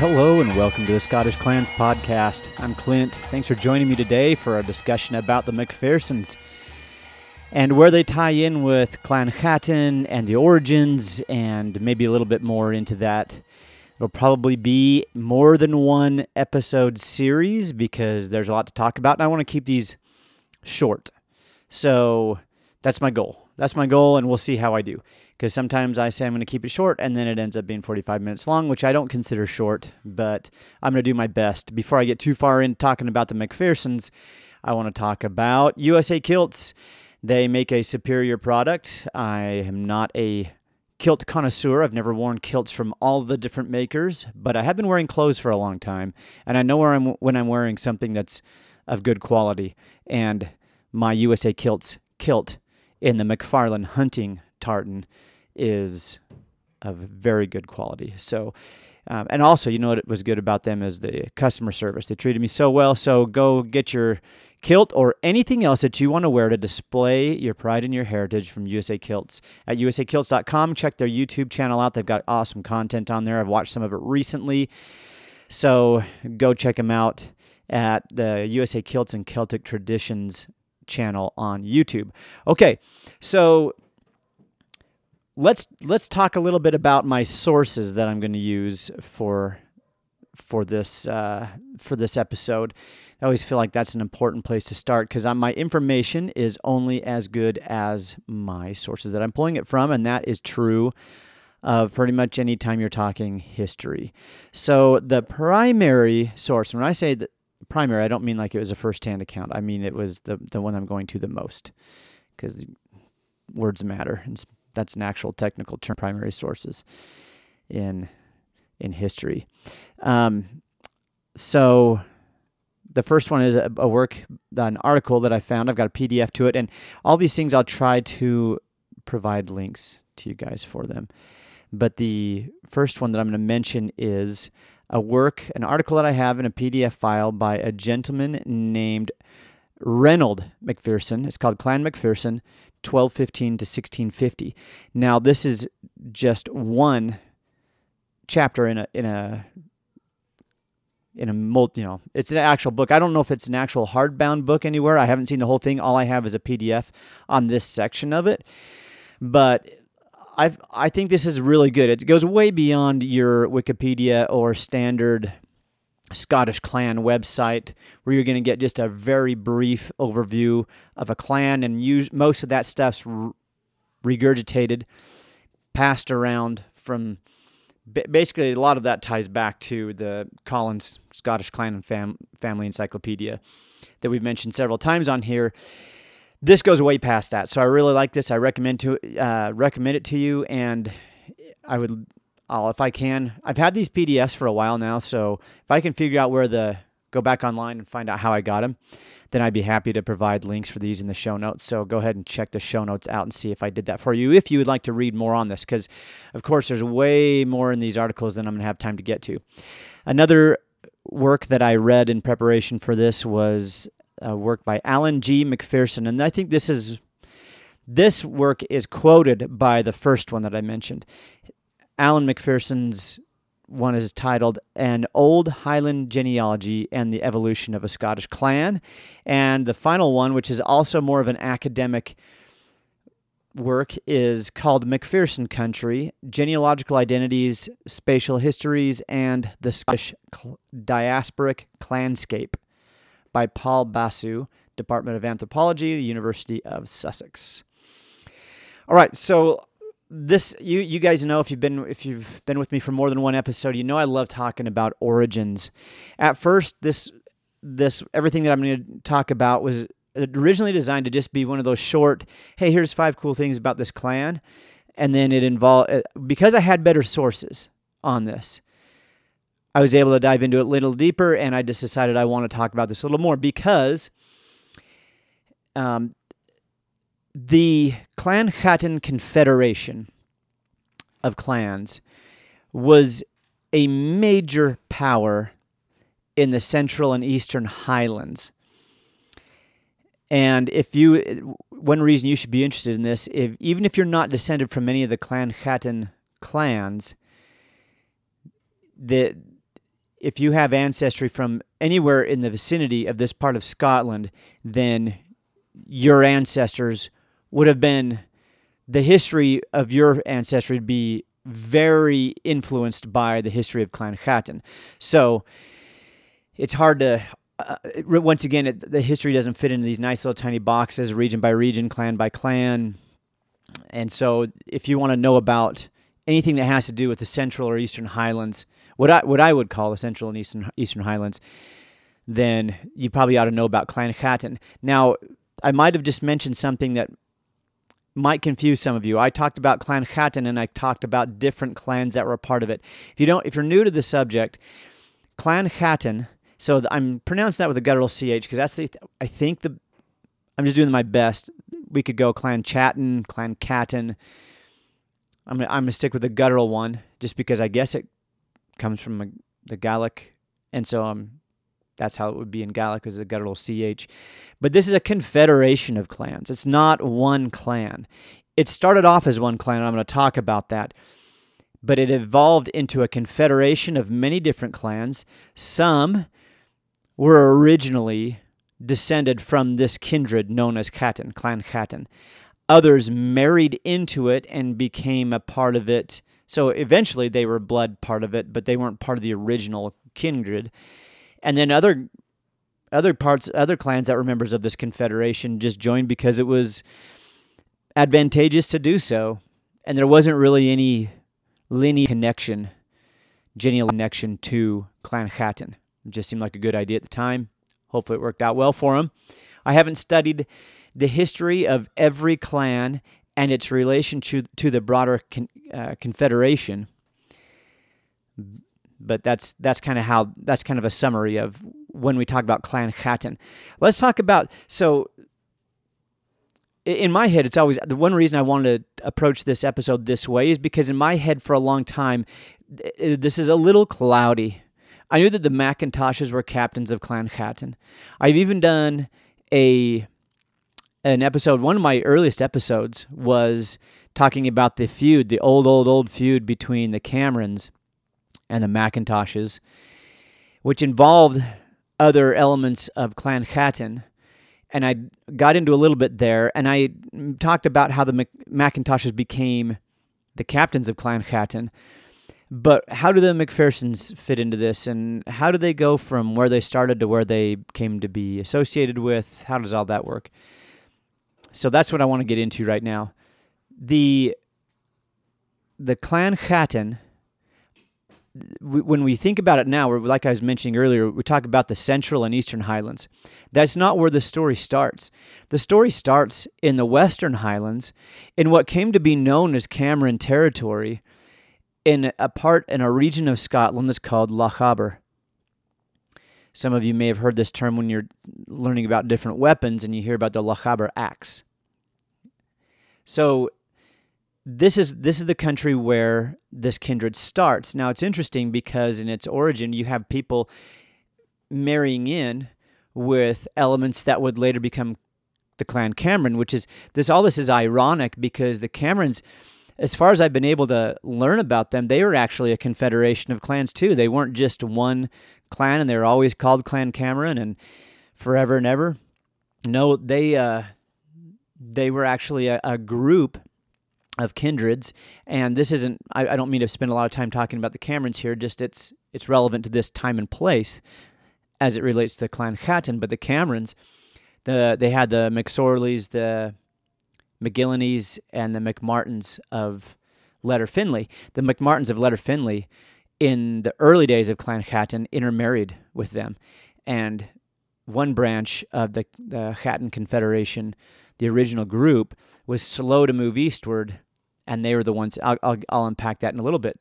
Hello and welcome to the Scottish Clans podcast. I'm Clint. Thanks for joining me today for a discussion about the McPhersons and where they tie in with Clan Chattan and the origins, and maybe a little bit more into that. It'll probably be more than one episode series because there's a lot to talk about, and I want to keep these short. So that's my goal. That's my goal, and we'll see how I do because sometimes I say I'm going to keep it short and then it ends up being 45 minutes long, which I don't consider short, but I'm going to do my best. Before I get too far in talking about the McPhersons, I want to talk about USA Kilts. They make a superior product. I am not a kilt connoisseur. I've never worn kilts from all the different makers, but I have been wearing clothes for a long time, and I know where I'm when I'm wearing something that's of good quality. And my USA Kilts kilt in the McFarlane hunting tartan is of very good quality. So, um, and also, you know what was good about them is the customer service. They treated me so well. So go get your kilt or anything else that you want to wear to display your pride and your heritage from USA Kilts at usakilts.com. Check their YouTube channel out. They've got awesome content on there. I've watched some of it recently. So go check them out at the USA Kilts and Celtic Traditions channel on YouTube. Okay, so let's let's talk a little bit about my sources that I'm going to use for for this uh, for this episode. I always feel like that's an important place to start because my information is only as good as my sources that I'm pulling it from, and that is true of pretty much any time you're talking history. So the primary source, when I say the primary, I don't mean like it was a first-hand account. I mean it was the the one I'm going to the most because words matter. It's that's an actual technical term, primary sources in in history. Um, so the first one is a, a, work, an article that I found. I've got a PDF to it, and all these things I'll try to provide links to you guys for them. But the first one that I'm going to mention is a work, an article that I have in a PDF file by a gentleman named Reynold McPherson. It's called Clan McPherson, 1215 to 1650. Now, this is just one chapter in a in a in a multi, you know, it's an actual book. I don't know if it's an actual hardbound book anywhere. I haven't seen the whole thing. All I have is a PDF on this section of it. But I I think this is really good. It goes way beyond your Wikipedia or standard Scottish clan website where you're going to get just a very brief overview of a clan and use most of that stuff's regurgitated passed around from basically a lot of that ties back to the Collins Scottish Clan and Fam- Family Encyclopedia that we've mentioned several times on here. This goes way past that, so I really like this. I recommend to uh, recommend it to you, and I would I'll, if I can, I've had these PDFs for a while now, so if I can figure out where the go back online and find out how I got them, then I'd be happy to provide links for these in the show notes. So go ahead and check the show notes out and see if I did that for you. If you would like to read more on this, because of course there's way more in these articles than I'm going to have time to get to. Another work that I read in preparation for this was a work by Alan G. McPherson, and I think this is this work is quoted by the first one that I mentioned. Alan McPherson's one is titled An Old Highland Genealogy and the Evolution of a Scottish Clan. And the final one, which is also more of an academic work, is called McPherson Country Genealogical Identities, Spatial Histories, and the Scottish Diasporic Clanscape by Paul Basu, Department of Anthropology, University of Sussex. All right, so this you you guys know if you've been if you've been with me for more than one episode, you know I love talking about origins. At first, this this everything that I'm going to talk about was originally designed to just be one of those short, hey, here's five cool things about this clan, and then it involved uh, because I had better sources on this. I was able to dive into it a little deeper, and I just decided I want to talk about this a little more because um, the Clan Chattan Confederation of clans was a major power in the central and eastern highlands. And if you, one reason you should be interested in this, if, even if you're not descended from any of the Clan Chattan clans, the if you have ancestry from anywhere in the vicinity of this part of Scotland, then your ancestors would have been the history of your ancestry would be very influenced by the history of Clan Chattan. So it's hard to uh, once again it, the history doesn't fit into these nice little tiny boxes region by region clan by clan and so if you want to know about anything that has to do with the central or eastern highlands what I what I would call the central and eastern eastern highlands then you probably ought to know about Clan Chattan. Now, I might have just mentioned something that might confuse some of you. I talked about Clan Chattan and I talked about different clans that were a part of it. If you don't if you're new to the subject, Clan Chattan so I'm pronouncing that with a guttural ch because that's the I think the I'm just doing my best. We could go Clan Chatton, Clan Catton. I'm gonna, I'm gonna stick with the guttural one just because I guess it comes from the Gaelic, and so um that's how it would be in Gaelic as a guttural ch. But this is a confederation of clans. It's not one clan. It started off as one clan, and I'm going to talk about that but it evolved into a confederation of many different clans. Some were originally descended from this kindred known as Chattan, Clan Chattan. Others married into it and became a part of it. So eventually they were blood part of it, but they weren't part of the original kindred. And then other other parts other clans that were members of this confederation just joined because it was advantageous to do so. And there wasn't really any linear connection, genealogical connection to Clan Chattan. It just seemed like a good idea at the time. Hopefully, it worked out well for him. I haven't studied the history of every clan and its relation to, to the broader con, uh, confederation, but that's that's kind of how that's kind of a summary of when we talk about Clan Chattan. Let's talk about so. In my head, it's always the one reason I wanted to approach this episode this way is because in my head, for a long time, this is a little cloudy I knew that the Macintoshes were captains of Clan Chattan. I've even done a an episode. One of my earliest episodes was talking about the feud, the old, old, old feud between the Camerons and the Macintoshes, which involved other elements of Clan Chattan. And I got into a little bit there, and I talked about how the Macintoshes became the captains of Clan Chattan. But how do the McPhersons fit into this, and how do they go from where they started to where they came to be associated with? How does all that work? So that's what I want to get into right now. The the Clan Chattan. When we think about it now, like I was mentioning earlier, we talk about the Central and Eastern Highlands. That's not where the story starts. The story starts in the Western Highlands, in what came to be known as Cameron territory, in a part in a region of Scotland that's called Lochaber. Some of you may have heard this term when you're learning about different weapons and you hear about the Lochaber axe. So this is this is the country where this kindred starts. Now it's interesting because in its origin you have people marrying in with elements that would later become the clan Cameron, which is this all this is ironic because the Camerons as far as I've been able to learn about them, they were actually a confederation of clans too. They weren't just one clan, and they were always called Clan Cameron and forever and ever. No, they uh, they were actually a, a group of kindreds, and this isn't. I, I, don't mean to spend a lot of time talking about the Camerons here. Just it's it's relevant to this time and place as it relates to the Clan Chattan. But the Camerons, the they had the McSorleys, the McGillonies and the McMartins of Letterfinlay. The McMartins of Letterfinlay, in the early days of Clan Chattan, intermarried with them. And one branch of the, the Chattan Confederation, the original group, was slow to move eastward, and they were the ones. I'll, I'll, I'll unpack that in a little bit.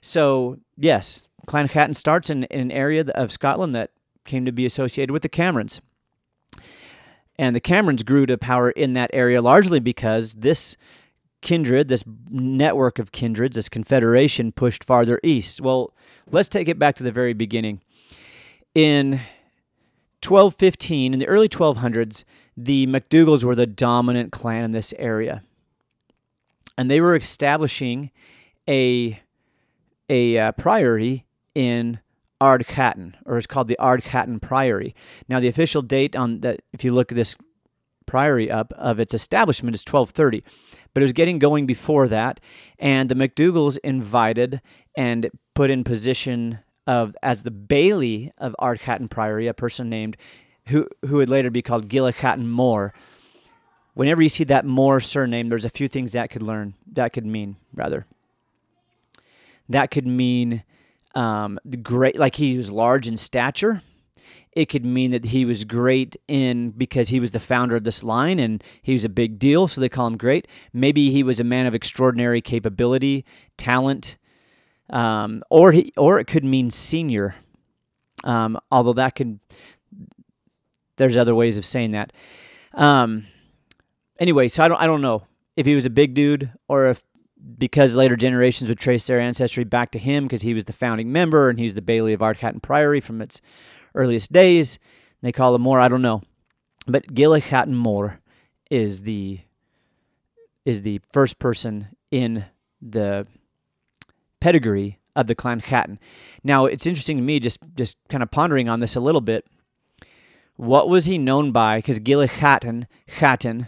So, yes, Clan Chattan starts in, in an area of Scotland that came to be associated with the Camerons. And the Camerons grew to power in that area largely because this kindred, this network of kindreds, this confederation pushed farther east. Well, let's take it back to the very beginning. In 1215, in the early 1200s, the MacDougals were the dominant clan in this area. And they were establishing a, a uh, priory in Ardchattan, or it's called the Ardchattan Priory. Now, the official date on that, if you look this priory up of its establishment, is 1230, but it was getting going before that, and the McDougals invited and put in position of as the Bailey of Ardchattan Priory, a person named who who would later be called Gilla Hatton Moore. Whenever you see that Moore surname, there's a few things that could learn that could mean rather. That could mean um, the great, like he was large in stature. It could mean that he was great in because he was the founder of this line and he was a big deal, so they call him great. Maybe he was a man of extraordinary capability, talent, um, or he, or it could mean senior. Um, although that could, there's other ways of saying that. Um, anyway, so I don't I don't know if he was a big dude or if because later generations would trace their ancestry back to him because he was the founding member and he's the Bailey of Ardchattan Priory from its earliest days. They call him Moore. I don't know, but Gilla Hatton Moore is the is the first person in the pedigree of the clan Chattan. Now it's interesting to me just just kind of pondering on this a little bit. What was he known by? Because Chattan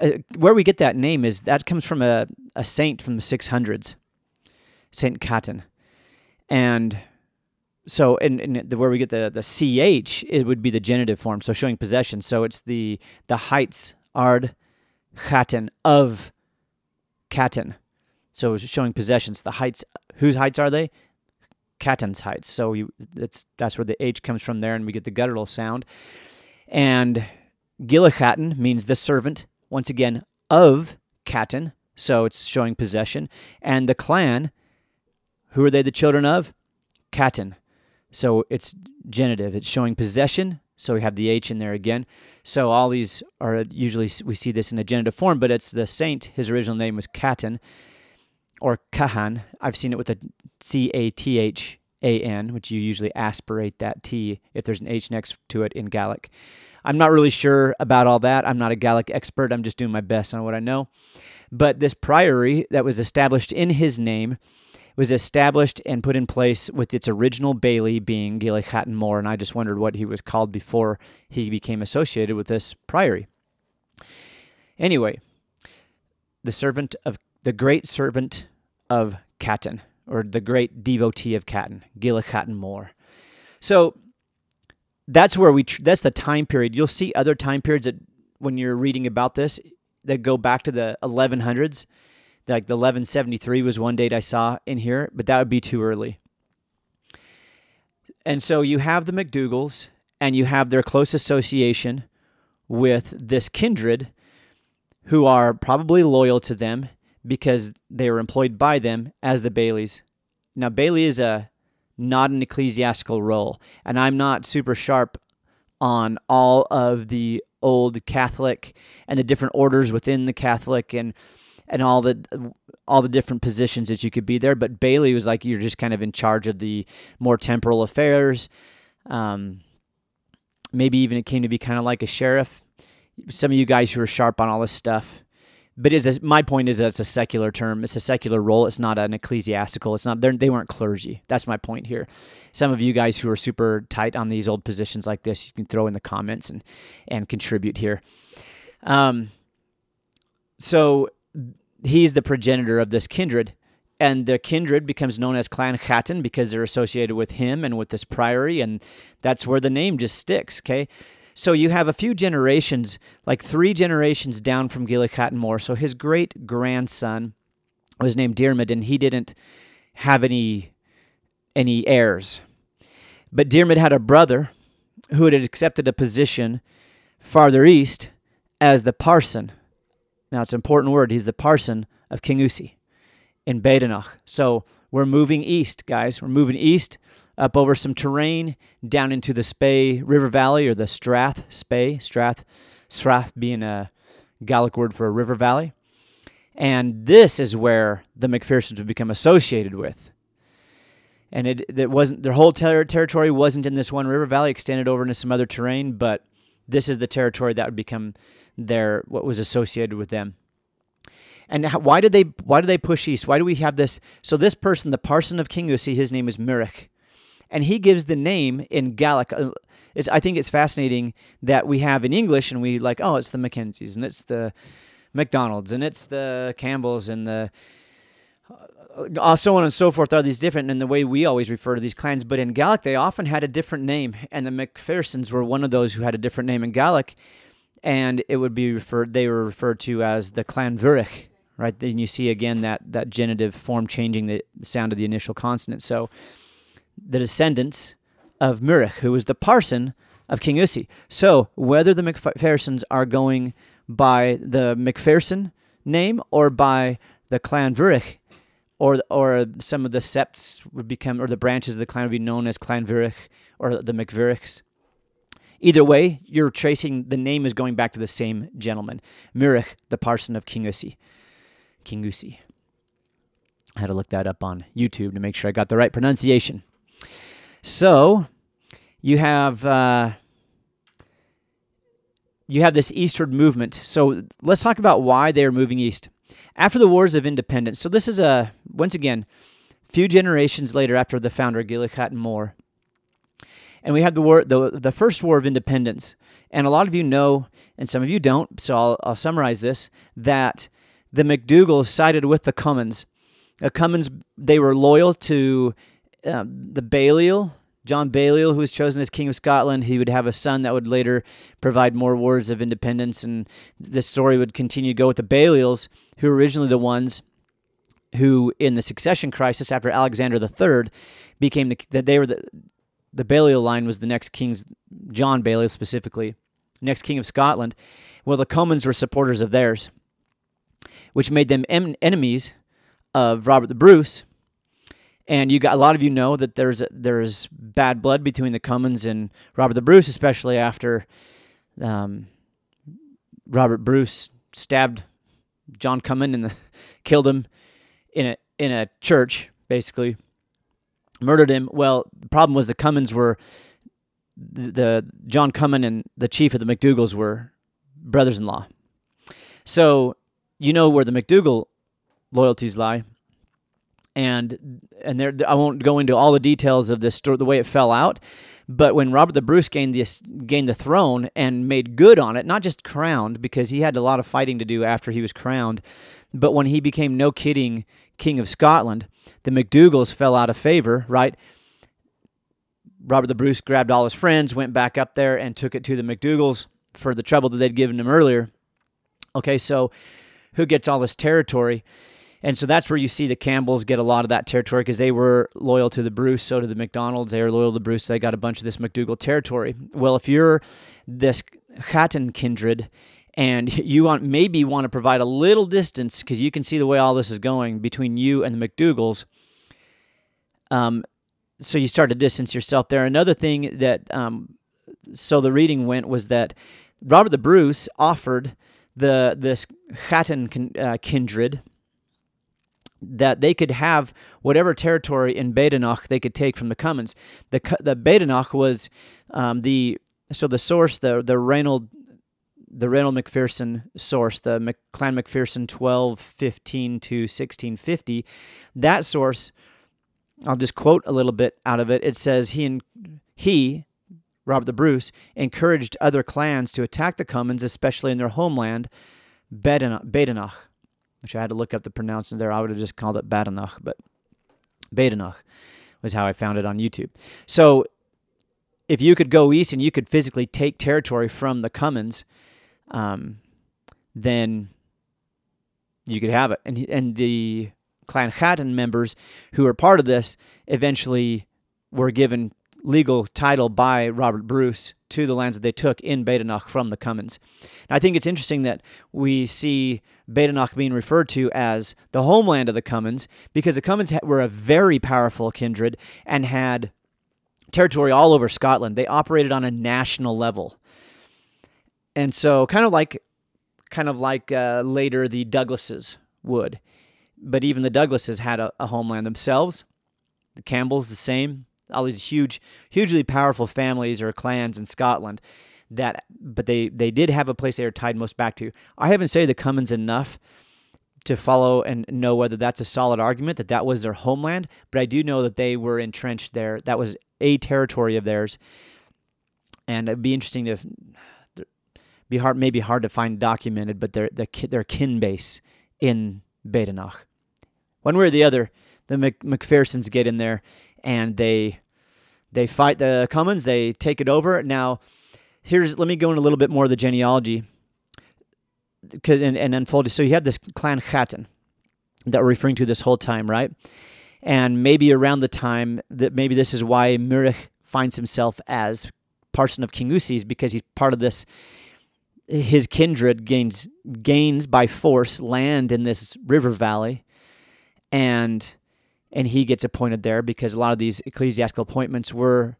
uh, where we get that name is that comes from a, a saint from the 600s, Saint Catan. And so, and, the, where we get the, the ch, it would be the genitive form, so showing possession. So it's the the heights ard Catan of Catan. So showing possessions. The heights, whose heights are they? Catan's heights. So you, that's that's where the h comes from there, and we get the guttural sound. And Gilachatan means the servant once again, of Catan, so it's showing possession, and the clan, who are they the children of? Catan. So it's genitive, it's showing possession, so we have the H in there again. So all these are usually, we see this in a genitive form, but it's the saint, his original name was Catan, or Kahan. I've seen it with a C A T H A N, which you usually aspirate that T if there's an H next to it in Gaelic. I'm not really sure about all that. I'm not a Gaelic expert. I'm just doing my best on what I know. But this priory that was established in his name was established and put in place with its original Bailey being Gilly Hatton Moore, and I just wondered what he was called before he became associated with this priory. Anyway, the servant of the great servant of Catan, or the great devotee of Catan, Gilly Hatton Moore. So that's where we tr- that's the time period. You'll see other time periods that when you're reading about this that go back to the 1100s. Like the 1173 was one date I saw in here, but that would be too early. And so you have the McDougals and you have their close association with this kindred who are probably loyal to them because they were employed by them as the Baileys. Now, Bailey is a not an ecclesiastical role. And I'm not super sharp on all of the old Catholic and the different orders within the Catholic and and all the all the different positions that you could be there. But Bailey was like you're just kind of in charge of the more temporal affairs. Um, maybe even it came to be kind of like a sheriff. Some of you guys who are sharp on all this stuff, but is my point is that it's a secular term. It's a secular role. It's not an ecclesiastical. It's not. They weren't clergy. That's my point here. Some of you guys who are super tight on these old positions like this, you can throw in the comments and and contribute here. Um. So he's the progenitor of this kindred, and the kindred becomes known as Clan Chattan because they're associated with him and with this priory, and that's where the name just sticks. Okay. So you have a few generations, like three generations down from Gillicat and Moore. So his great grandson was named Diarmid, and he didn't have any any heirs. But Diarmid had a brother who had accepted a position farther east as the parson. Now it's an important word. He's the parson of Kingussie in Badenoch. So we're moving east, guys. We're moving east up over some terrain down into the Spey River Valley or the Strath Spey, Strath, Strath being a Gaelic word for a river valley. And this is where the McPhersons would become associated with. And it, it wasn't their whole ter- territory wasn't in this one river valley, extended over into some other terrain, but this is the territory that would become their what was associated with them. And why did they why did they push east? Why do we have this? So this person, the parson of Kingussie, his name is Murich and he gives the name in Gaelic. Uh, It's, I think it's fascinating that we have in English and we like, oh, it's the Mackenzies and it's the McDonald's and it's the Campbells and the uh, so on and so forth are these different in the way we always refer to these clans. But in Gaelic, they often had a different name, and the McPhersons were one of those who had a different name in Gaelic, and it would be referred. They were referred to as the Clan Vurich, right? Then you see again that that genitive form changing the sound of the initial consonant. So the descendants of Murich, who was the parson of Kingussie. So whether the McPhersons are going by the McPherson name or by the Clan Vurich or or some of the septs would become or the branches of the clan would be known as Clan Vurich or the McVurichs. Either way, you're tracing the name is going back to the same gentleman, Murich, the parson of Kingussie. King Ussi. I had to look that up on YouTube to make sure I got the right pronunciation. So, you have uh, you have this eastward movement. So let's talk about why they are moving east. After the Wars of Independence, so this is a, once again, few generations later after the founder, Gillicat and Moore. And we have the war, the, the first War of Independence. And a lot of you know, and some of you don't, so I'll, I'll summarize this, that the McDougalls sided with the Comyns. The Comyns, they were loyal to uh, the Balliol, John Balliol, who was chosen as King of Scotland, he would have a son that would later provide more wars of independence, and this story would continue to go with the Balliols, who were originally the ones who, in the succession crisis after Alexander III, became the that they were the the Balliol line was the next king's John Balliol specifically, next king of Scotland. Well, the Comyns were supporters of theirs, which made them em- enemies of Robert the Bruce and you got a lot of you know that there's there's bad blood between the Comyns and Robert the Bruce, especially after um, Robert Bruce stabbed John Comyn and killed him in a in a church, basically murdered him. Well, the problem was the Comyns were the, the John Comyn and the chief of the McDougalls were brothers-in-law. So you know where the McDougal loyalties lie and and there I won't go into all the details of this story, the way it fell out. But when Robert the Bruce gained the gained the throne and made good on it, not just crowned because he had a lot of fighting to do after he was crowned, but when he became no kidding king of Scotland, the McDougalls fell out of favor. Right. Robert the Bruce grabbed all his friends, went back up there, and took it to the McDougalls for the trouble that they'd given him earlier. Okay, so who gets all this territory? And so that's where you see the Campbells get a lot of that territory because they were loyal to the Bruce, so to the McDonald's. They were loyal to the Bruce, so they got a bunch of this McDougal territory. Well, if you're this Chattan kindred and you want maybe want to provide a little distance because you can see the way all this is going between you and the McDougalls, um, so you start to distance yourself there. Another thing that um, so the reading went was that Robert the Bruce offered the this Chattan uh, kindred that they could have whatever territory in Badenoch they could take from the Comyns. The the Badenoch was um, the so the source the the Reynold the Reynold McPherson source, the Mc, Clan McPherson 1215 to 1650. That source, I'll just quote a little bit out of it. It says he and he Robert the Bruce encouraged other clans to attack the Comyns, especially in their homeland, Badenoch which I had to look up the pronunciation there. I would have just called it Badenoch, but Badenoch was how I found it on YouTube. So if you could go east and you could physically take territory from the Comyns, um, then you could have it. And and the Clan Hatton members who were part of this eventually were given legal title by Robert Bruce to the lands that they took in Badenoch from the Comyns. I think it's interesting that we see Badenoch being referred to as the homeland of the Comyns because the Comyns were a very powerful kindred and had territory all over Scotland. They operated on a national level. And so kind of like kind of like uh, later the Douglases would. But even the Douglases had a, a homeland themselves. The Campbells the same. All these huge hugely powerful families or clans in Scotland that but they they did have a place they were tied most back to. I haven't studied the Comyns enough to follow and know whether that's a solid argument that that was their homeland, but I do know that they were entrenched there. That was a territory of theirs, and it'd be interesting to be hard, maybe hard to find documented, but their their kin base in Badenoch. One way or the other, the Mc, McPhersons get in there and they they fight the Comyns. They take it over. Now, here's let me go in a little bit more of the genealogy and, and unfold it. So you have this clan Chattan that we're referring to this whole time, right? And maybe around the time that maybe this is why Murich finds himself as parson of King Usis because he's part of this. His kindred gains gains by force land in this river valley, and and he gets appointed there because a lot of these ecclesiastical appointments were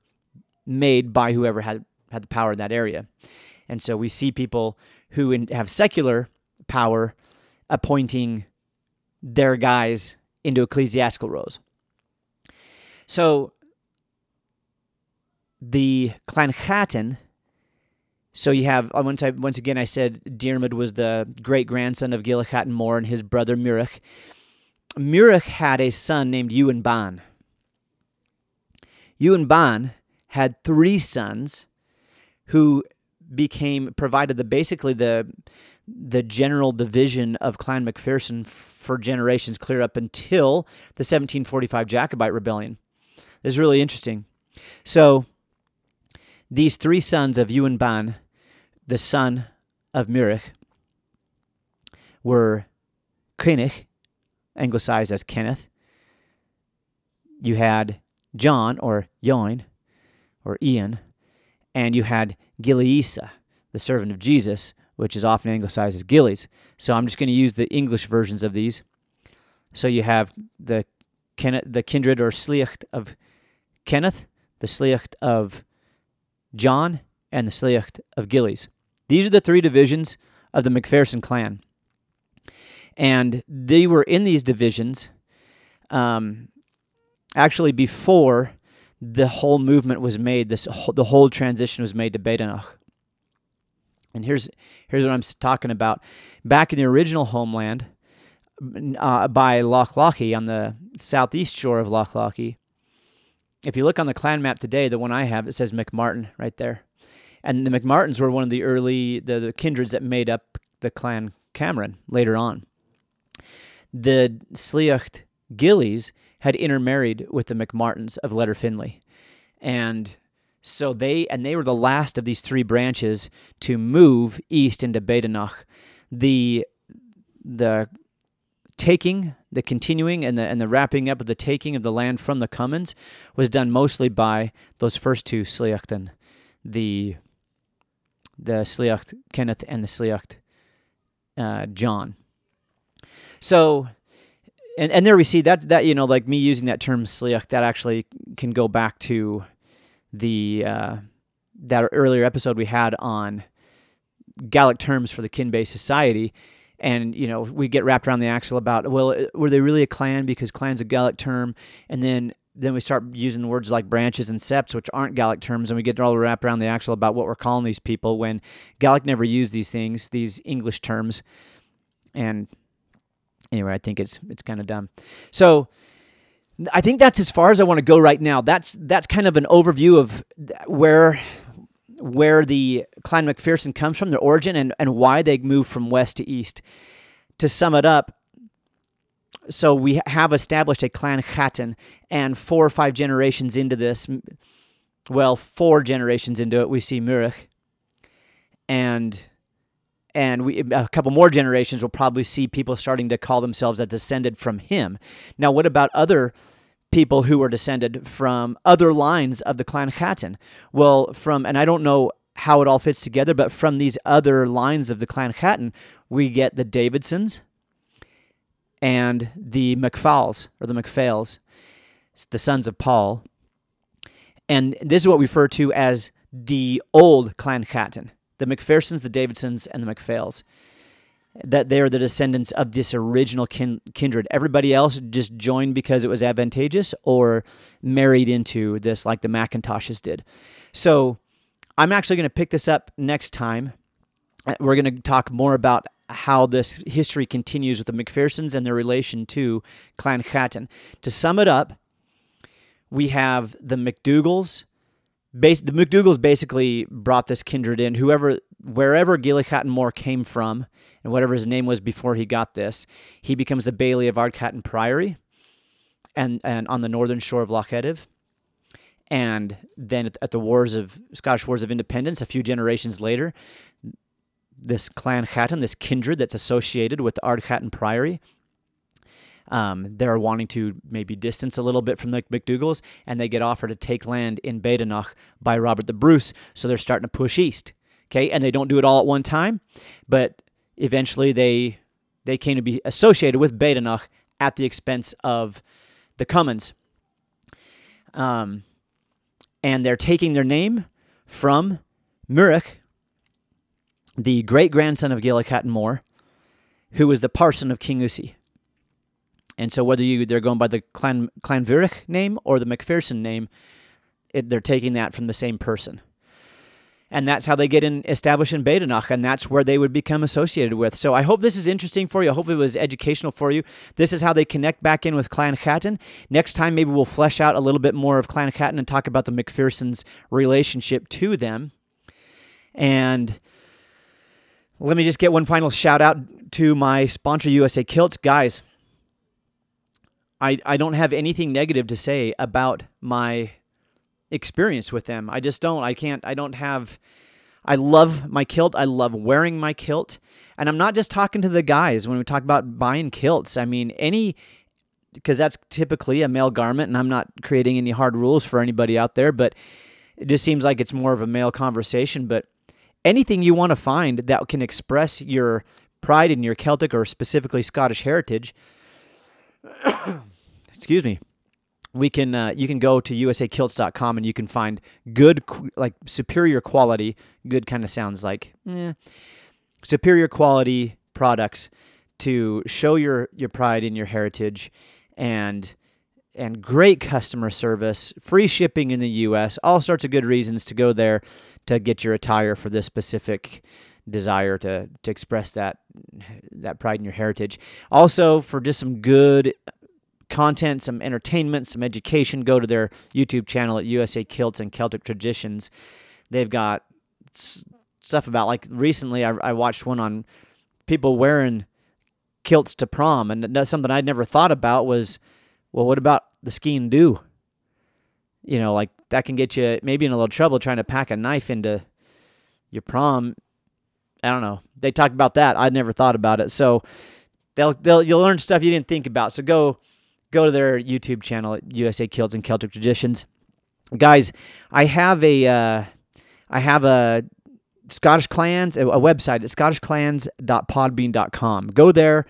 made by whoever had had the power in that area, and so we see people who in, have secular power appointing their guys into ecclesiastical roles. So the Clan Clanhatton, so you have uh, once I once again I said Diarmid was the great grandson of Gillichat and and his brother Murich. Murich had a son named Ewan Ban. Ewan Ban had three sons who became provided the basically the the general division of Clan McPherson for generations clear up until the 1745 Jacobite rebellion. This is really interesting. So these three sons of Ewan Ban, the son of Murich, were Kenneth, anglicized as Kenneth. You had John or Join or Ian, and you had Giliesa, the servant of Jesus, which is often anglicized as Gillies. So I'm just going to use the English versions of these. So you have the the kindred or Sliacht of Kenneth, the Sliacht of John, and the Sliacht of Gillies. These are the three divisions of the McPherson clan. And they were in these divisions um, actually before the whole movement was made, this the whole transition was made to Badenoch. And here's here's what I'm talking about. Back in the original homeland, uh, by Loch Lochy on the southeast shore of Loch Lochy, if you look on the clan map today, the one I have, it says McMartin right there. And the McMartins were one of the early the, the kindreds that made up the clan Cameron later on. The Sliacht Gillies had intermarried with the McMartins of Letterfinlay. And so they and they were the last of these three branches to move east into Badenoch. The the taking, the continuing, and the and the wrapping up of the taking of the land from the Cummins was done mostly by those first two Sliachten, the the Sliacht Kenneth and the Sliacht uh, John. So, and and there we see that that you know like me using that term Sliacht that actually can go back to the uh, that earlier episode we had on Gaelic terms for the kin-based society. And you know we get wrapped around the axle about well uh, were they really a clan? Because clan's a Gaelic term. And then then we start using words like branches and septs which aren't Gaelic terms. And we get all wrapped around the axle about what we're calling these people when Gaelic never used these things these English terms. And anyway I think it's it's kind of dumb so I think that's as far as I want to go right now. That's that's kind of an overview of where where the Clan McPherson comes from, their origin, and, and why they moved from west to east. To sum it up, so we have established a Clan Chattan, and four or five generations into this, well, four generations into it, we see Murich, and and we a couple more generations will probably see people starting to call themselves a descended from him. Now, what about other people who were descended from other lines of the clan Chattan? Well, from and I don't know how it all fits together, but from these other lines of the clan Chattan, we get the Davidsons and the McFalls or the McPhails, the sons of Paul. And this is what we refer to as the old clan Chattan the McPhersons, the Davidsons, and the McPhails. That they are the descendants of this original kin- kindred. Everybody else just joined because it was advantageous or married into this, like the Macintoshes did. So I'm actually going to pick this up next time. Uh, we're going to talk more about how this history continues with the McPhersons and their relation to Clan Chattan. To sum it up, we have the McDougals. The McDougals basically brought this kindred in. Whoever, wherever Gilly Hatton Moore came from, and whatever his name was before he got this, he becomes the Bailey of Ardchattan Priory, and and on the northern shore of Loch Etive. And then at the wars of Scottish Wars of Independence, a few generations later, this clan Chattan, this kindred that's associated with the Ardchattan Priory, um, they're wanting to maybe distance a little bit from the McDougals, and they get offered to take land in Badenoch by Robert the Bruce. So they're starting to push east. Okay, and they don't do it all at one time, but eventually they they came to be associated with Badenoch at the expense of the Comyns. Um, and they're taking their name from Murich, the great grandson of Gillick Hatton Moore, who was the parson of Kingussie. And so whether you they're going by the Clan Clanvirich name or the McPherson name, it, they're taking that from the same person. And that's how they get in established in Badenoch, and that's where they would become associated with. So I hope this is interesting for you. I hope it was educational for you. This is how they connect back in with Clan Chattan. Next time, maybe we'll flesh out a little bit more of Clan Chattan and talk about the McPhersons' relationship to them. And let me just get one final shout out to my sponsor, USA Kilts. Guys, I, I don't have anything negative to say about my experience with them. I just don't. I can't. I don't have. I love my kilt. I love wearing my kilt. And I'm not just talking to the guys when we talk about buying kilts. I mean, any, because that's typically a male garment, and I'm not creating any hard rules for anybody out there, but it just seems like it's more of a male conversation. But anything you want to find that can express your pride in your Celtic or specifically Scottish heritage, excuse me, we can uh, you can go to usakilts.com and you can find good like superior quality. Good kind of sounds like eh, superior quality products to show your your pride in your heritage and and great customer service free shipping in the US all sorts of good reasons to go there to get your attire for this specific desire to to express that that pride in your heritage. Also for just some good content, some entertainment, some education, go to their YouTube channel at USA Kilts and Celtic Traditions. They've got stuff about like recently I, I watched one on people wearing kilts to prom, and that's something I'd never thought about was, well, what about the skiing do? You know, like that can get you maybe in a little trouble trying to pack a knife into your prom. I don't know. They talked about that. I'd never thought about it. So they'll they'll you'll learn stuff you didn't think about. So go go to their YouTube channel at USA Kilts and Celtic Traditions. Guys, I have a uh, I have a Scottish Clans a website at scottishclans.podbean.com. Go there,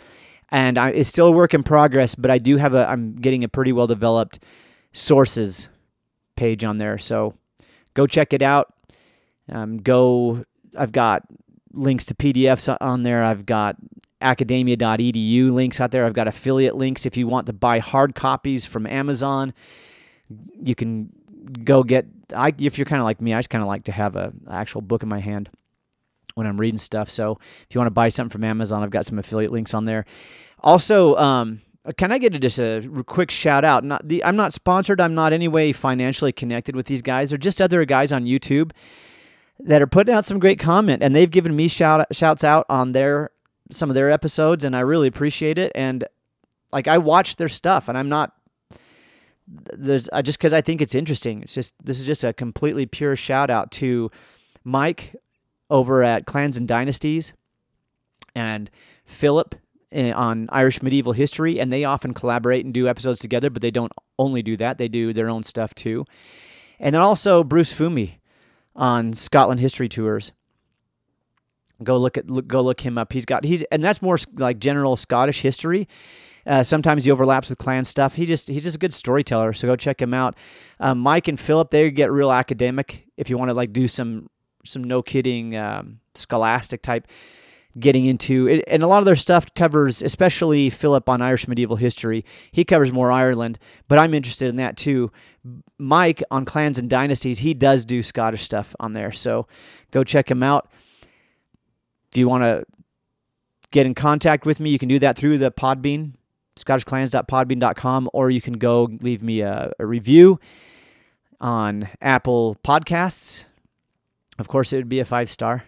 and I, it's still a work in progress, but I do have a I'm getting a pretty well developed sources page on there. So go check it out. Um, go. I've got links to PDFs on there. I've got academia.edu links out there. I've got affiliate links if you want to buy hard copies from Amazon. You can go get. I if you're kind of like me, I just kind of like to have a actual book in my hand when I'm reading stuff. So if you want to buy something from Amazon, I've got some affiliate links on there. Also, um, can I get a, just a quick shout out? Not the I'm not sponsored. I'm not any way financially connected with these guys. They're just other guys on YouTube that are putting out some great comment, and they've given me shout shouts out on their some of their episodes, and I really appreciate it. And like I watch their stuff, and I'm not there's I just because I think it's interesting. It's just this is just a completely pure shout out to Mike over at Clans and Dynasties and Philip eh, on Irish medieval history, and they often collaborate and do episodes together. But they don't only do that; they do their own stuff too. And then also Bruce Fummey on Scotland history tours. Go look at look, go look him up. He's got he's and that's more like general Scottish history. Uh, sometimes he overlaps with clan stuff. He just he's just a good storyteller. So go check him out. Um, Mike and Philip they get real academic if you want to like do some some no kidding um, scholastic type getting into it, and a lot of their stuff covers especially Philip on Irish medieval history. He covers more Ireland, but I'm interested in that too. Mike on clans and dynasties, he does do Scottish stuff on there. So go check him out if you want to get in contact with me, you can do that through the Podbean, scottishclans.podbean.com, or you can go leave me a, a review on Apple Podcasts. Of course, it would be a five star,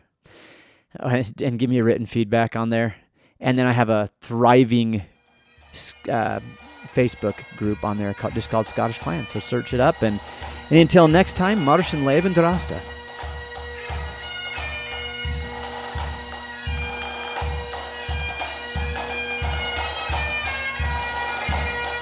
and give me a written feedback on there. And then I have a thriving uh, Facebook group on there just called Scottish Clans. So search it up. And, and until next time, Martin Leven Drasta.